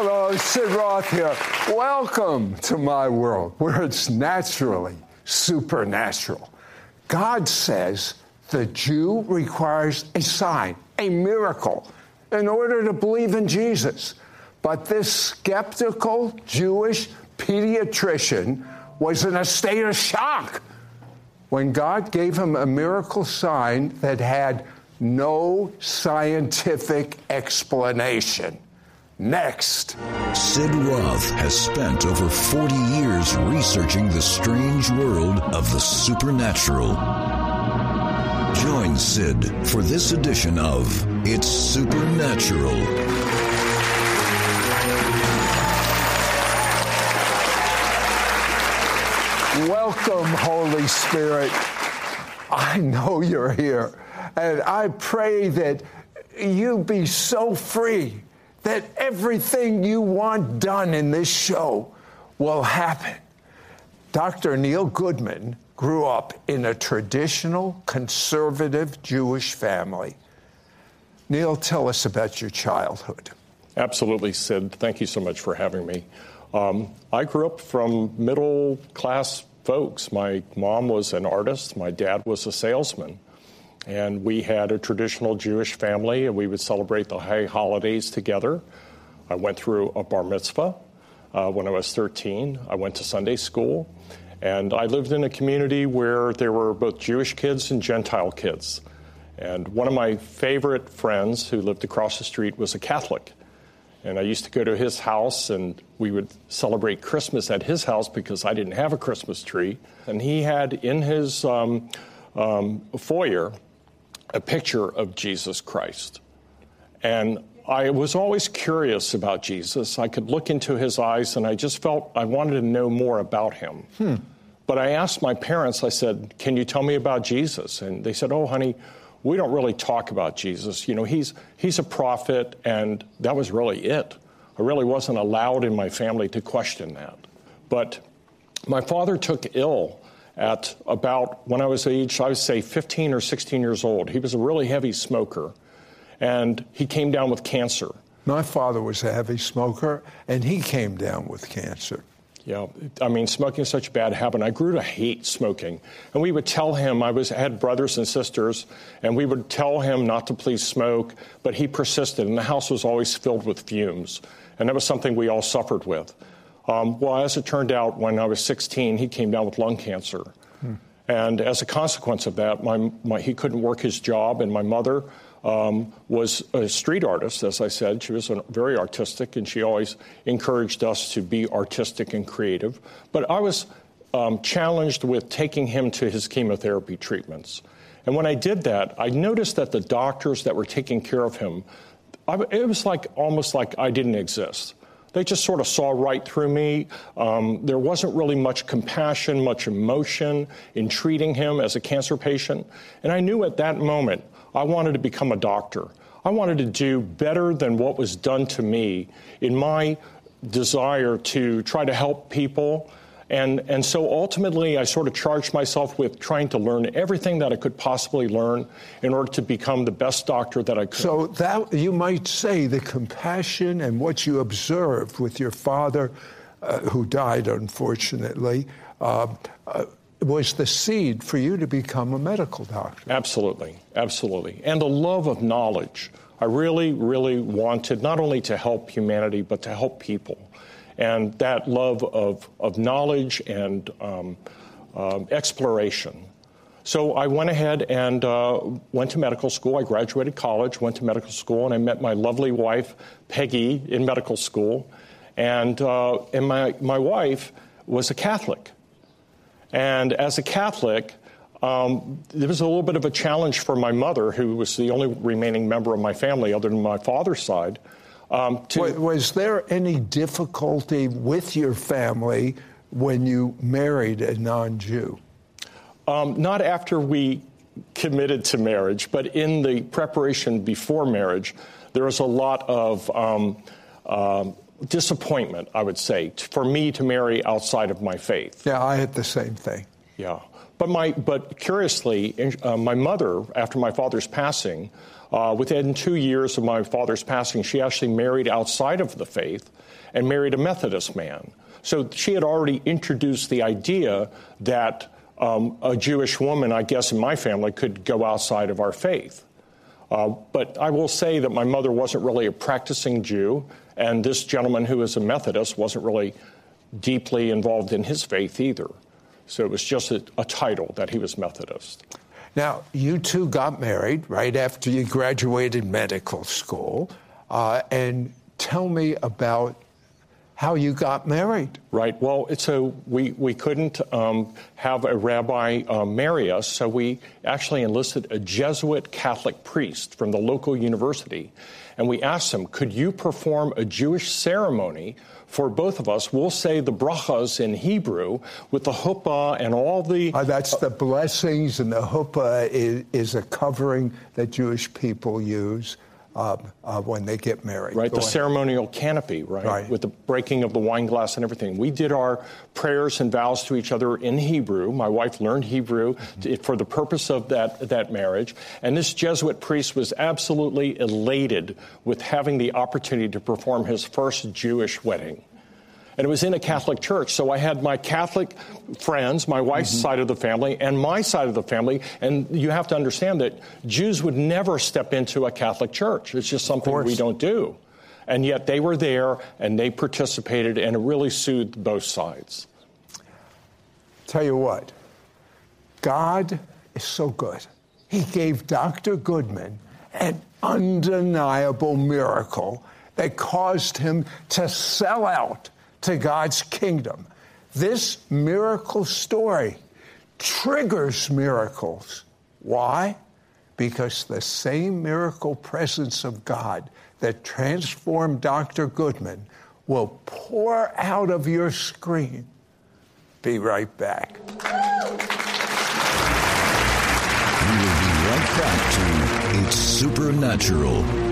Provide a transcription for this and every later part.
Hello, Sid Roth here. Welcome to my world where it's naturally supernatural. God says the Jew requires a sign, a miracle, in order to believe in Jesus. But this skeptical Jewish pediatrician was in a state of shock when God gave him a miracle sign that had no scientific explanation. Next. Sid Roth has spent over 40 years researching the strange world of the supernatural. Join Sid for this edition of It's Supernatural. Welcome, Holy Spirit. I know you're here, and I pray that you be so free that everything you want done in this show will happen. Dr. Neil Goodman grew up in a traditional conservative Jewish family. Neil, tell us about your childhood. Absolutely, Sid. Thank you so much for having me. Um, I grew up from middle class folks. My mom was an artist, my dad was a salesman. And we had a traditional Jewish family, and we would celebrate the high holidays together. I went through a bar mitzvah uh, when I was 13. I went to Sunday school. And I lived in a community where there were both Jewish kids and Gentile kids. And one of my favorite friends who lived across the street was a Catholic. And I used to go to his house and we would celebrate Christmas at his house because I didn't have a Christmas tree. And he had in his um, um, foyer a picture of Jesus Christ. And I was always curious about Jesus. I could look into his eyes and I just felt I wanted to know more about him. Hmm. But I asked my parents, I said, Can you tell me about Jesus? And they said, Oh, honey, we don't really talk about Jesus. You know, he's, he's a prophet, and that was really it. I really wasn't allowed in my family to question that. But my father took ill at about when I was age, I would say 15 or 16 years old. He was a really heavy smoker, and he came down with cancer. My father was a heavy smoker, and he came down with cancer. Yeah, I mean, smoking is such a bad habit. I grew to hate smoking, and we would tell him I was I had brothers and sisters, and we would tell him not to please smoke, but he persisted, and the house was always filled with fumes, and that was something we all suffered with. Um, well, as it turned out, when I was 16, he came down with lung cancer. Hmm. And as a consequence of that, my, my, he couldn't work his job, and my mother um, was a street artist, as I said. She was very artistic, and she always encouraged us to be artistic and creative. But I was um, challenged with taking him to his chemotherapy treatments. And when I did that, I noticed that the doctors that were taking care of him, I, it was like almost like I didn't exist. They just sort of saw right through me. Um, there wasn't really much compassion, much emotion in treating him as a cancer patient. And I knew at that moment I wanted to become a doctor. I wanted to do better than what was done to me in my desire to try to help people and, and so ultimately, I sort of charged myself with trying to learn everything that I could possibly learn in order to become the best doctor that I could. So that you might say the compassion and what you observed with your father, uh, who died unfortunately, uh, uh, was the seed for you to become a medical doctor. Absolutely, absolutely, and the love of knowledge. I really, really wanted not only to help humanity, but to help people and that love of, of knowledge and um, um, exploration. So I went ahead and uh, went to medical school. I graduated college, went to medical school, and I met my lovely wife, Peggy, in medical school. And, uh, and my, my wife was a Catholic. And as a Catholic, um, there was a little bit of a challenge for my mother, who was the only remaining member of my family other than my father's side. Um, to... Was there any difficulty with your family when you married a non Jew? Um, not after we committed to marriage, but in the preparation before marriage, there was a lot of um, um, disappointment, I would say, for me to marry outside of my faith. Yeah, I had the same thing. Yeah. But, my, but curiously, uh, my mother, after my father's passing, Uh, within two years of my father's passing, she actually married outside of the faith and married a Methodist man. So she had already introduced the idea that um, a Jewish woman, I guess, in my family could go outside of our faith. Uh, but I will say that my mother wasn't really a practicing Jew, and this gentleman who is a Methodist wasn't really deeply involved in his faith either. So it was just a, a title that he was Methodist. Now, you two got married right after you graduated medical school. Uh, and tell me about how you got married. Right. Well, so we, we couldn't um, have a rabbi uh, marry us, so we actually enlisted a Jesuit Catholic priest from the local university. And we asked him, could you perform a Jewish ceremony for both of us? We'll say the brachas in Hebrew with the huppah and all the. Uh, that's the blessings, and the huppah is, is a covering that Jewish people use uh, uh, when they get married. Right, Go the ahead. ceremonial canopy, right? right? With the breaking of the wine glass and everything. We did our prayers and vows to each other in Hebrew. My wife learned Hebrew to, for the purpose of that, that marriage. And this Jesuit priest was absolutely elated with having the opportunity to perform his first Jewish wedding and it was in a Catholic church. So I had my Catholic friends, my wife's mm-hmm. side of the family, and my side of the family. And you have to understand that Jews would never step into a Catholic church. It's just something we don't do. And yet they were there and they participated, and it really soothed both sides. Tell you what, God is so good. He gave Dr. Goodman an undeniable miracle that caused him to sell out to God's kingdom. This miracle story triggers miracles. Why? Because the same miracle presence of God that transformed Dr. Goodman will pour out of your screen. Be right back. We will be right back to It's Supernatural.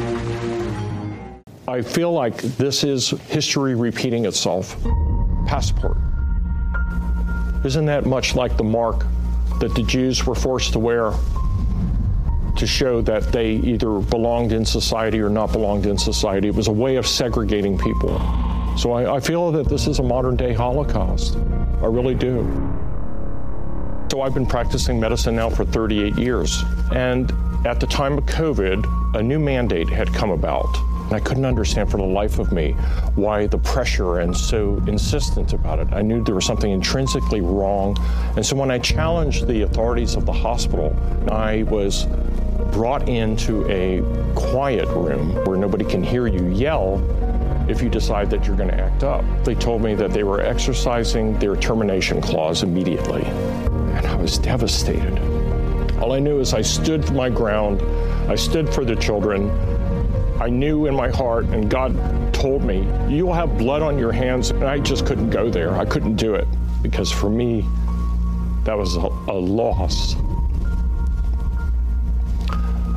I feel like this is history repeating itself. Passport. Isn't that much like the mark that the Jews were forced to wear to show that they either belonged in society or not belonged in society? It was a way of segregating people. So I, I feel that this is a modern day Holocaust. I really do. So I've been practicing medicine now for 38 years. And at the time of COVID, a new mandate had come about I couldn't understand for the life of me why the pressure and so insistent about it. I knew there was something intrinsically wrong. And so when I challenged the authorities of the hospital, I was brought into a quiet room where nobody can hear you yell if you decide that you're going to act up. They told me that they were exercising their termination clause immediately. And I was devastated. All I knew is I stood my ground, I stood for the children, I knew in my heart, and God told me, You'll have blood on your hands. And I just couldn't go there. I couldn't do it because for me, that was a, a loss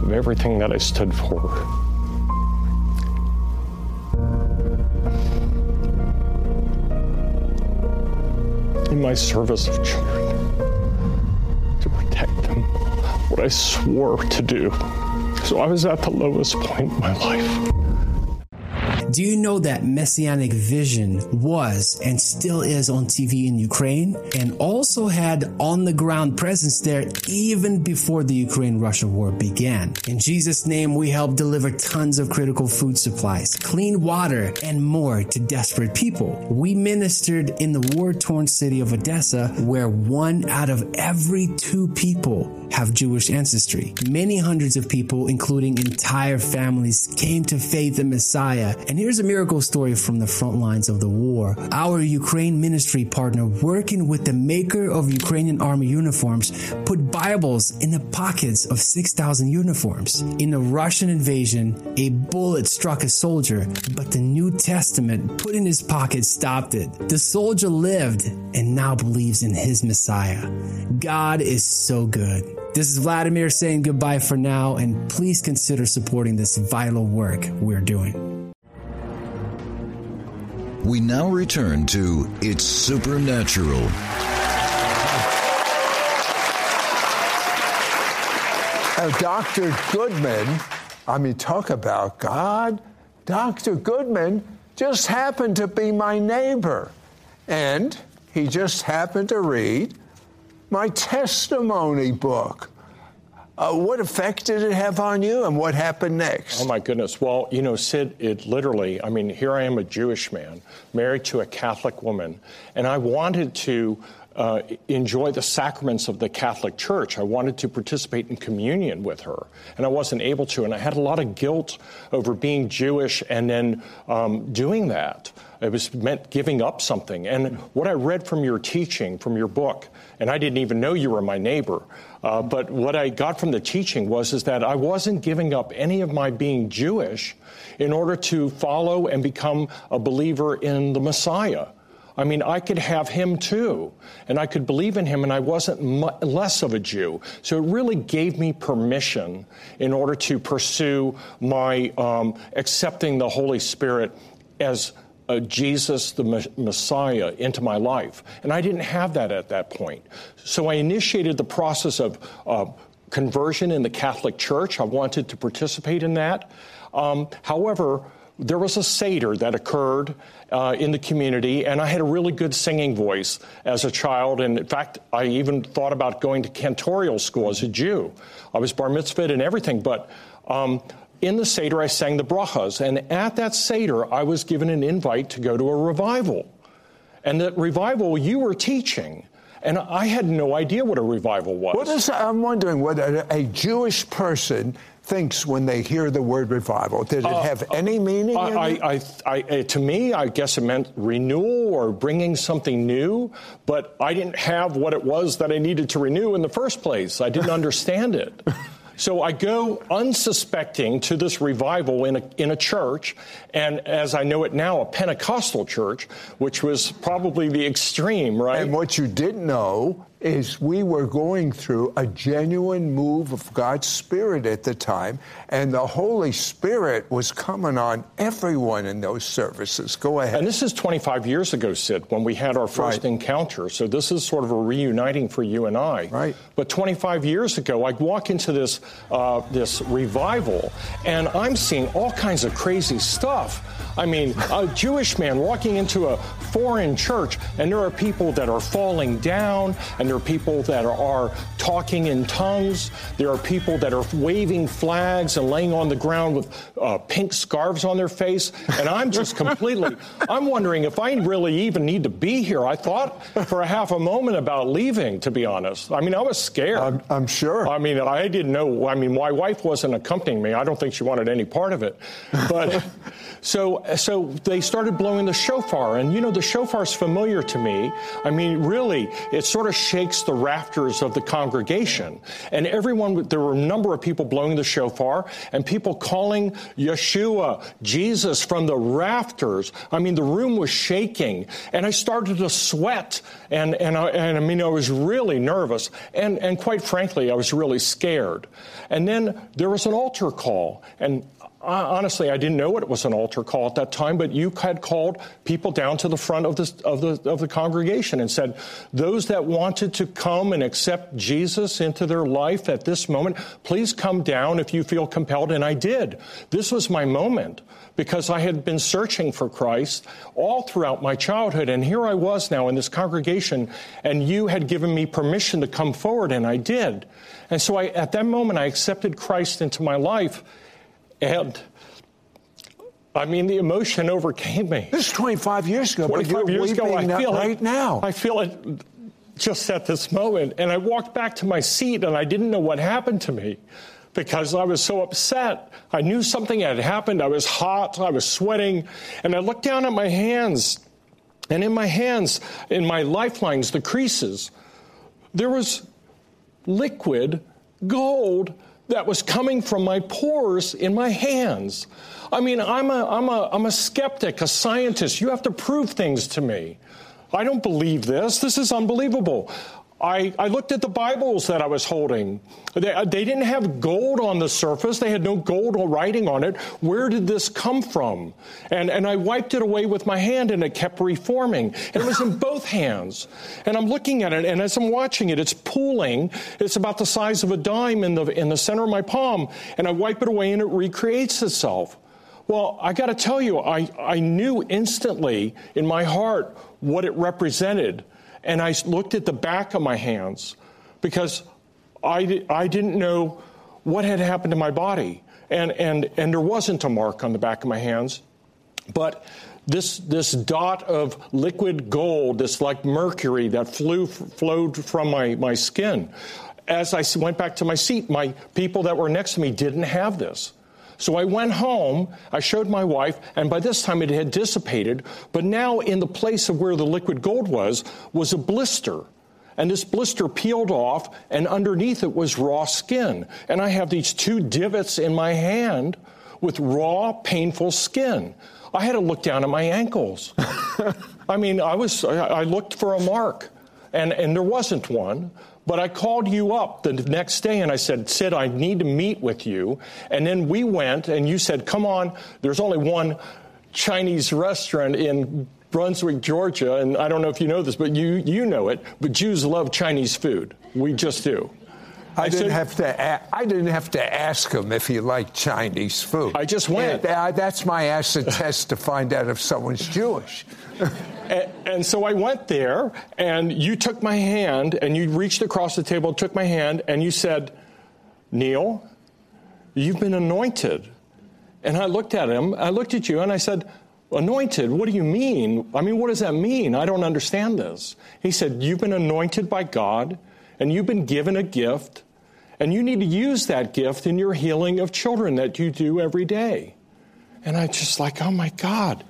of everything that I stood for. In my service of children, to protect them, what I swore to do. So I was at the lowest point in my life. Do you know that Messianic Vision was and still is on TV in Ukraine and also had on the ground presence there even before the Ukraine Russia war began? In Jesus' name, we help deliver tons of critical food supplies, clean water, and more to desperate people. We ministered in the war torn city of Odessa where one out of every two people have Jewish ancestry. Many hundreds of people, including entire families, came to faith in Messiah. And here's a miracle story from the front lines of the war. Our Ukraine ministry partner, working with the maker of Ukrainian army uniforms, put Bibles in the pockets of 6,000 uniforms. In the Russian invasion, a bullet struck a soldier, but the New Testament put in his pocket stopped it. The soldier lived and now believes in his Messiah. God is so good. This is Vladimir saying goodbye for now, and please consider supporting this vital work we're doing. We now return to It's Supernatural. Now, Dr. Goodman I mean, talk about God. Dr. Goodman just happened to be my neighbor, and he just happened to read my testimony book. Uh, what effect did it have on you, and what happened next? Oh, my goodness. Well, you know, Sid, it literally, I mean, here I am, a Jewish man, married to a Catholic woman, and I wanted to. Uh, enjoy the sacraments of the Catholic Church. I wanted to participate in communion with her, and I wasn't able to. And I had a lot of guilt over being Jewish and then um, doing that. It was meant giving up something. And what I read from your teaching, from your book, and I didn't even know you were my neighbor. Uh, but what I got from the teaching was is that I wasn't giving up any of my being Jewish in order to follow and become a believer in the Messiah. I mean, I could have him too, and I could believe in him, and I wasn't mu- less of a Jew. So it really gave me permission in order to pursue my um, accepting the Holy Spirit as uh, Jesus, the Messiah, into my life. And I didn't have that at that point. So I initiated the process of uh, conversion in the Catholic Church. I wanted to participate in that. Um, however, there was a Seder that occurred uh, in the community, and I had a really good singing voice as a child. And in fact, I even thought about going to cantorial school as a Jew. I was bar mitzvahed and everything, but um, in the Seder, I sang the brachas. And at that Seder, I was given an invite to go to a revival. And that revival you were teaching. And I had no idea what a revival was. What is, I'm wondering what a, a Jewish person thinks when they hear the word revival. Did it uh, have any meaning? I, I, I, to me, I guess it meant renewal or bringing something new, but I didn't have what it was that I needed to renew in the first place. I didn't understand it. So I go unsuspecting to this revival in a, in a church, and as I know it now, a Pentecostal church, which was probably the extreme, right? And what you didn't know is we were going through a genuine move of God's Spirit at the time, and the Holy Spirit was coming on everyone in those services. Go ahead. And this is 25 years ago, Sid, when we had our first right. encounter. So this is sort of a reuniting for you and I. Right. But 25 years ago, I walk into this uh, this revival, and I'm seeing all kinds of crazy stuff. I mean, a Jewish man walking into a foreign church, and there are people that are falling down, and there are people that are, talking in tongues. There are people that are waving flags and laying on the ground with uh, pink scarves on their face. And I'm just completely, I'm wondering if I really even need to be here. I thought for a half a moment about leaving, to be honest. I mean, I was scared. I'm, I'm sure. I mean, I didn't know. I mean, my wife wasn't accompanying me. I don't think she wanted any part of it. But so, so they started blowing the shofar. And, you know, the shofar's familiar to me. I mean, really, it sort of shakes the rafters of the congregation. And everyone, there were a number of people blowing the shofar and people calling Yeshua, Jesus, from the rafters. I mean, the room was shaking. And I started to sweat. And, and, I, and I mean, I was really nervous. And, and quite frankly, I was really scared. And then there was an altar call. And honestly, I didn't know it was an altar call at that time, but you had called people down to the front of the, of the, of the congregation and said, those that wanted to come and accept Jesus into their life at this moment, please come down if you feel compelled. And I did. This was my moment because I had been searching for Christ all throughout my childhood. And here I was now in this congregation, and you had given me permission to come forward, and I did. And so I, at that moment, I accepted Christ into my life. And I mean, the emotion overcame me. This is 25 years ago. 25 years ago, I feel right it, now. I feel it just at this moment. And I walked back to my seat and I didn't know what happened to me because I was so upset. I knew something had happened. I was hot. I was sweating. And I looked down at my hands. And in my hands, in my lifelines, the creases, there was liquid gold that was coming from my pores in my hands. I mean, I'm a, I'm a, I'm a skeptic, a scientist. You have to prove things to me. I don't believe this. This is unbelievable. I, I looked at the Bibles that I was holding. They, uh, they didn't have gold on the surface. They had no gold or writing on it. Where did this come from? And, and I wiped it away with my hand and it kept reforming. And it was in both hands. And I'm looking at it and as I'm watching it, it's pooling. It's about the size of a dime in the, in the center of my palm. And I wipe it away and it recreates itself. Well, I got to tell you, I, I knew instantly in my heart what it represented and I looked at the back of my hands because I, I didn't know what had happened to my body. And, and, and there wasn't a mark on the back of my hands. But this, this dot of liquid gold, this like mercury that flew, flowed from my, my skin. As I went back to my seat, my people that were next to me didn't have this. So I went home, I showed my wife, and by this time it had dissipated. But now, in the place of where the liquid gold was, was a blister. And this blister peeled off, and underneath it was raw skin. And I have these two divots in my hand with raw, painful skin. I had to look down at my ankles. I mean, I was I looked for a mark, and, and there wasn't one. But I called you up the next day and I said, Sid, I need to meet with you. And then we went and you said, come on, there's only one Chinese restaurant in Brunswick, Georgia. And I don't know if you know this, but you, you know it. But Jews love Chinese food. We just do. I, I didn't said, have to. I didn't have to ask him if he liked Chinese food. I just went. And, uh, that's my acid test to find out if someone's Jewish. and, so I went there, and you took my hand, and you reached across the table, took my hand, and you said, "Neil, you've been anointed." And I looked at him. I looked at you, and I said. Anointed, what do you mean? I mean, what does that mean? I don't understand this. He said, You've been anointed by God and you've been given a gift, and you need to use that gift in your healing of children that you do every day. And I just like, oh my God,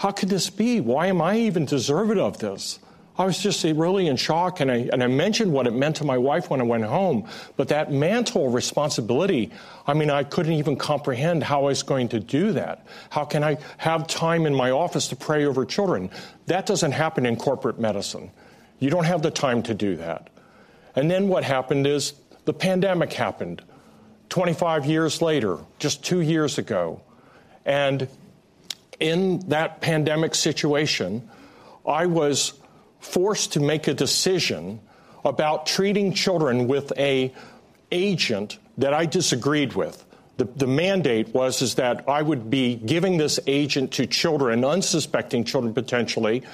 how could this be? Why am I even deserving of this? I was just really in shock, and I, and I mentioned what it meant to my wife when I went home. But that mantle responsibility, I mean, I couldn't even comprehend how I was going to do that. How can I have time in my office to pray over children? That doesn't happen in corporate medicine. You don't have the time to do that. And then what happened is the pandemic happened 25 years later, just two years ago. And in that pandemic situation, I was forced to make a decision about treating children with a agent that I disagreed with. The, the, mandate was is that I would be giving this agent to children, unsuspecting children potentially,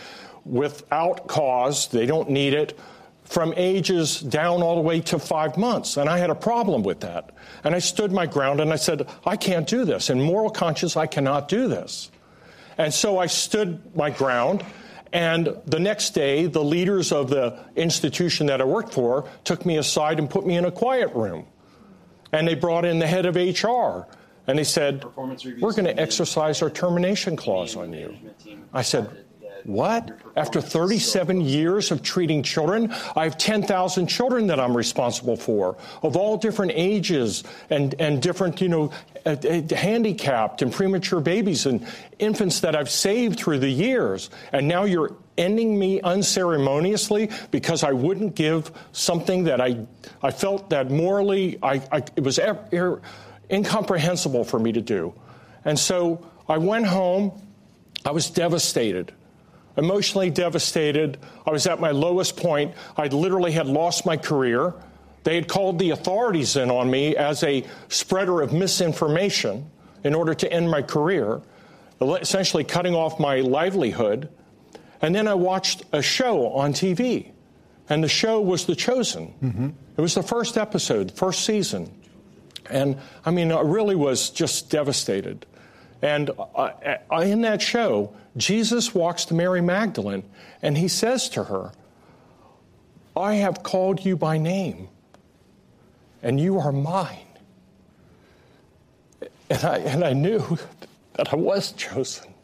without cause. They don't need it from ages down all the way to five months. And I had a problem with that. And I stood my ground and I said, I can't do this. In moral conscience, I cannot do this. And so I stood my ground. And the next day, the leaders of the institution that I worked for took me aside and put me in a quiet room. And they brought in the head of HR. And they said, We're going to exercise our termination clause on you. I said, what? After 37 years of treating children, I have 10,000 children that I'm responsible for, of all different ages and, and different, you know, uh, uh, handicapped and premature babies and infants that I've saved through the years. And now you're ending me unceremoniously because I wouldn't give something that I, I felt that morally I, I, it was er, er, incomprehensible for me to do. And so I went home. I was devastated emotionally devastated. I was at my lowest point. I literally had lost my career. They had called the authorities in on me as a spreader of misinformation in order to end my career, essentially cutting off my livelihood. And then I watched a show on TV, and the show was The Chosen. Mm-hmm. It was the first episode, first season. And I mean, I really was just devastated. And in that show, Jesus walks to Mary Magdalene and he says to her, I have called you by name, and you are mine. And I, and I knew that I was chosen,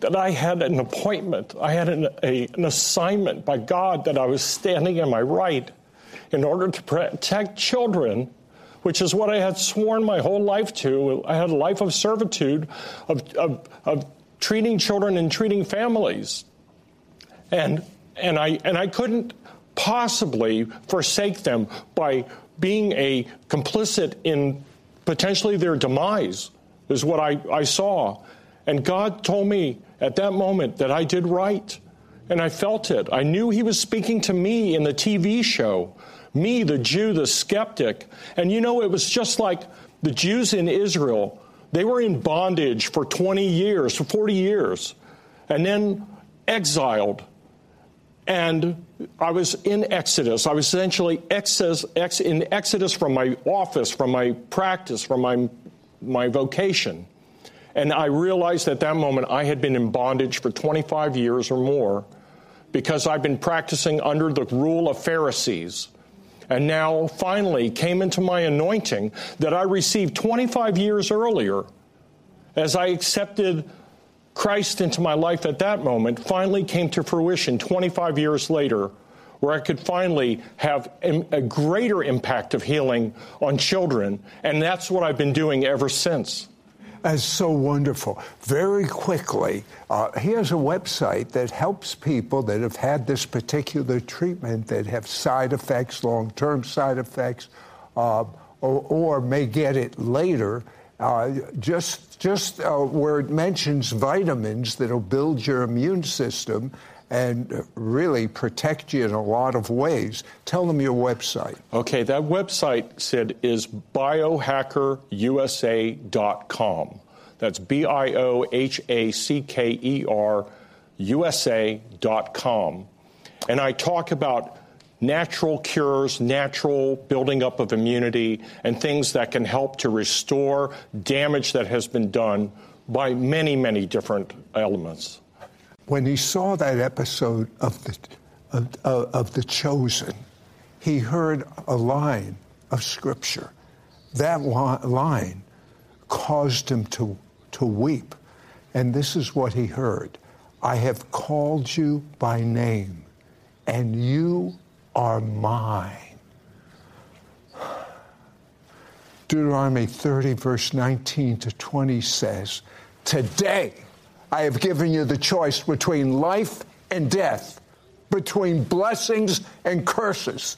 that I had an appointment, I had an, a, an assignment by God that I was standing in my right in order to protect children which is what I had sworn my whole life to. I had a life of servitude, of, of, of treating children and treating families. And, and, I, and I couldn't possibly forsake them by being a complicit in potentially their demise, is what I, I saw. And God told me at that moment that I did right. And I felt it. I knew He was speaking to me in the TV show, me, the Jew, the skeptic. And you know, it was just like the Jews in Israel. They were in bondage for 20 years, for 40 years, and then exiled. And I was in Exodus. I was essentially ex in Exodus from my office, from my practice, from my, my vocation. And I realized at that moment I had been in bondage for 25 years or more because I've been practicing under the rule of Pharisees. And now finally came into my anointing that I received 25 years earlier as I accepted Christ into my life at that moment, finally came to fruition 25 years later, where I could finally have a greater impact of healing on children. And that's what I've been doing ever since. That's so wonderful. Very quickly, uh, he has a website that helps people that have had this particular treatment that have side effects, long term side effects, uh, or, or, may get it later. Uh, just just uh, where it mentions vitamins that'll build your immune system and really protect you in a lot of ways. Tell them your website. Okay, that website, Sid, is biohackerusa.com. That's B I O H A C K E R USA.com. And I talk about natural cures, natural building up of immunity, and things that can help to restore damage that has been done by many, many different elements when he saw that episode of the, of, of the chosen, he heard a line of scripture. That line caused him to, to weep. And this is what he heard I have called you by name, and you are mine. Deuteronomy 30, verse 19 to 20 says, Today, I have given you the choice between life and death, between blessings and curses.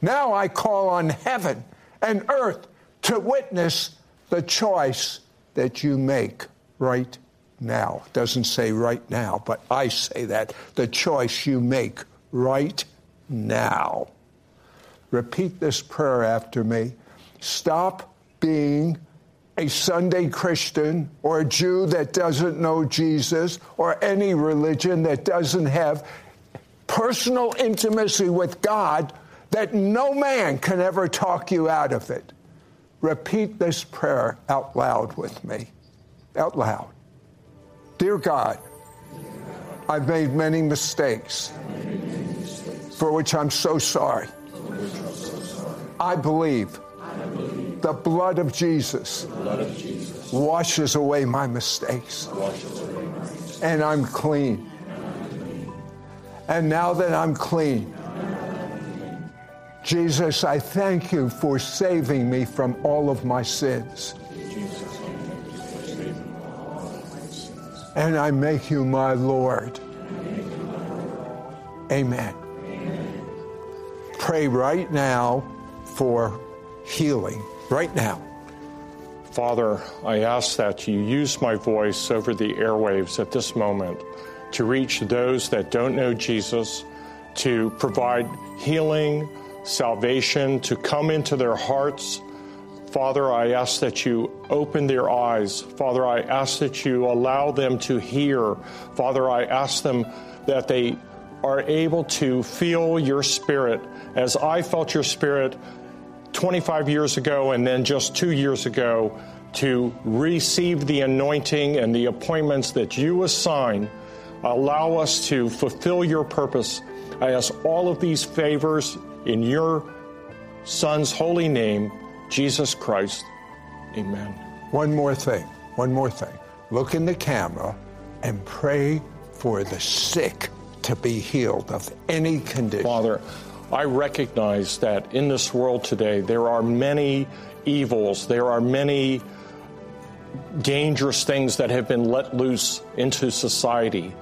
Now I call on heaven and earth to witness the choice that you make right now. It doesn't say right now, but I say that. The choice you make right now. Repeat this prayer after me. Stop being a Sunday Christian or a Jew that doesn't know Jesus or any religion that doesn't have personal intimacy with God, that no man can ever talk you out of it. Repeat this prayer out loud with me. Out loud. Dear God, I've made many mistakes for which I'm so sorry. I believe the blood of Jesus, blood of Jesus washes away my mistakes. Away my mistakes. And I'm clean. And now that I'm clean, Jesus, I thank you for saving me from all of my sins. And I make you my Lord. Amen. Pray right now for healing right now. Father, I ask that you use my voice over the airwaves at this moment to reach those that don't know Jesus, to provide healing, salvation, to come into their hearts. Father, I ask that you open their eyes. Father, I ask that you allow them to hear. Father, I ask them that they are able to feel your spirit as I felt your spirit 25 years ago and then just two years ago to receive the anointing and the appointments that you assign. Allow us to fulfill your purpose. I ask all of these favors in your Son's holy name, Jesus Christ. Amen. One more thing. One more thing. Look in the camera and pray for the sick to be healed of any condition. Father, I recognize that in this world today, there are many evils, there are many dangerous things that have been let loose into society.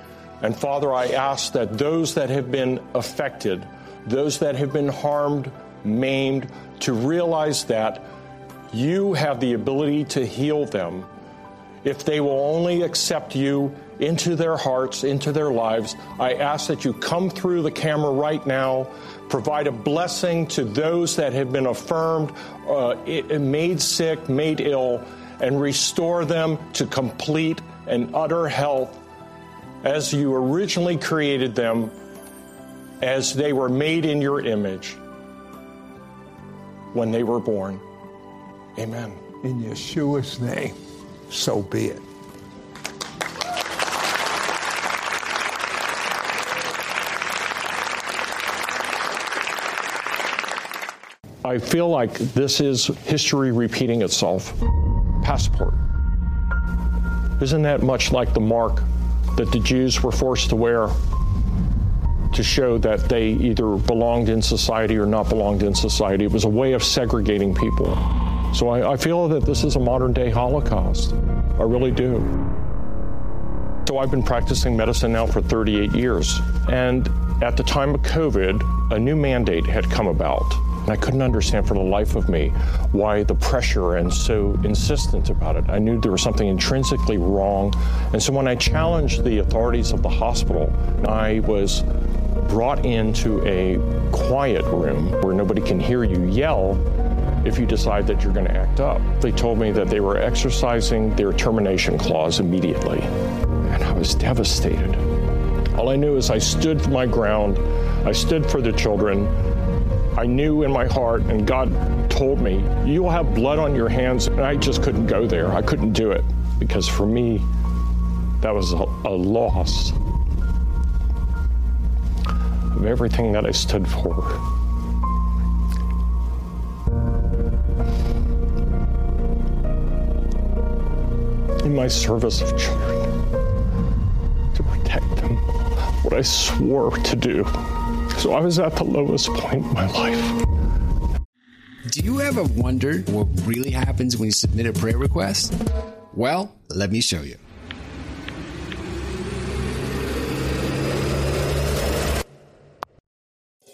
And Father, I ask that those that have been affected, those that have been harmed, maimed, to realize that you have the ability to heal them if they will only accept you into their hearts, into their lives. I ask that you come through the camera right now, provide a blessing to those that have been affirmed, uh, made sick, made ill, and restore them to complete and utter health as you originally created them, as they were made in your image when they were born. Amen. In Yeshua's name, so be it. I feel like this is history repeating itself. Passport. Isn't that much like the mark that the Jews were forced to wear to show that they either belonged in society or not belonged in society? It was a way of segregating people. So I, I feel that this is a modern day Holocaust. I really do. So I've been practicing medicine now for 38 years. And at the time of COVID, a new mandate had come about. And I couldn't understand for the life of me why the pressure and so insistent about it. I knew there was something intrinsically wrong. And so when I challenged the authorities of the hospital, I was brought into a quiet room where nobody can hear you yell if you decide that you're going to act up. They told me that they were exercising their termination clause immediately. And I was devastated. All I knew is I stood my ground, I stood for the children, I knew in my heart, and God told me, You'll have blood on your hands. And I just couldn't go there. I couldn't do it because for me, that was a, a loss of everything that I stood for. In my service of children, to protect them, what I swore to do. So I was at the lowest point in my life. Do you ever wonder what really happens when you submit a prayer request? Well, let me show you.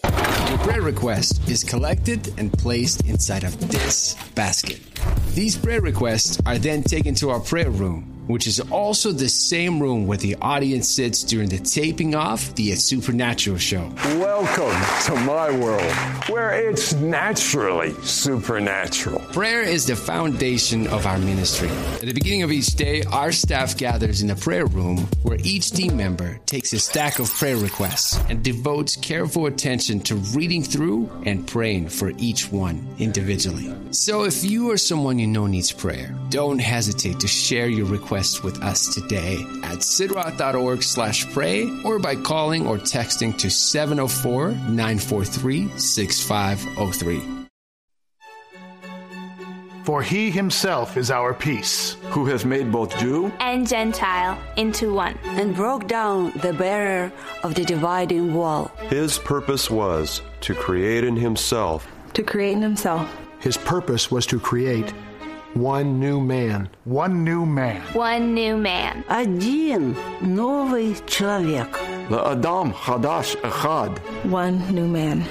Your prayer request is collected and placed inside of this basket. These prayer requests are then taken to our prayer room which is also the same room where the audience sits during the taping off the Supernatural show. Welcome to my world, where it's naturally supernatural. Prayer is the foundation of our ministry. At the beginning of each day, our staff gathers in the prayer room where each team member takes a stack of prayer requests and devotes careful attention to reading through and praying for each one individually. So if you or someone you know needs prayer, don't hesitate to share your request requests with us today at sidroth.org slash pray or by calling or texting to 704 943 6503. For he himself is our peace, who has made both Jew and Gentile into one, and broke down the barrier of the dividing wall. His purpose was to create in himself. To create in himself. His purpose was to create one new man. One new man. One new man. Один новый человек. Adam Hadash Echad. One new man.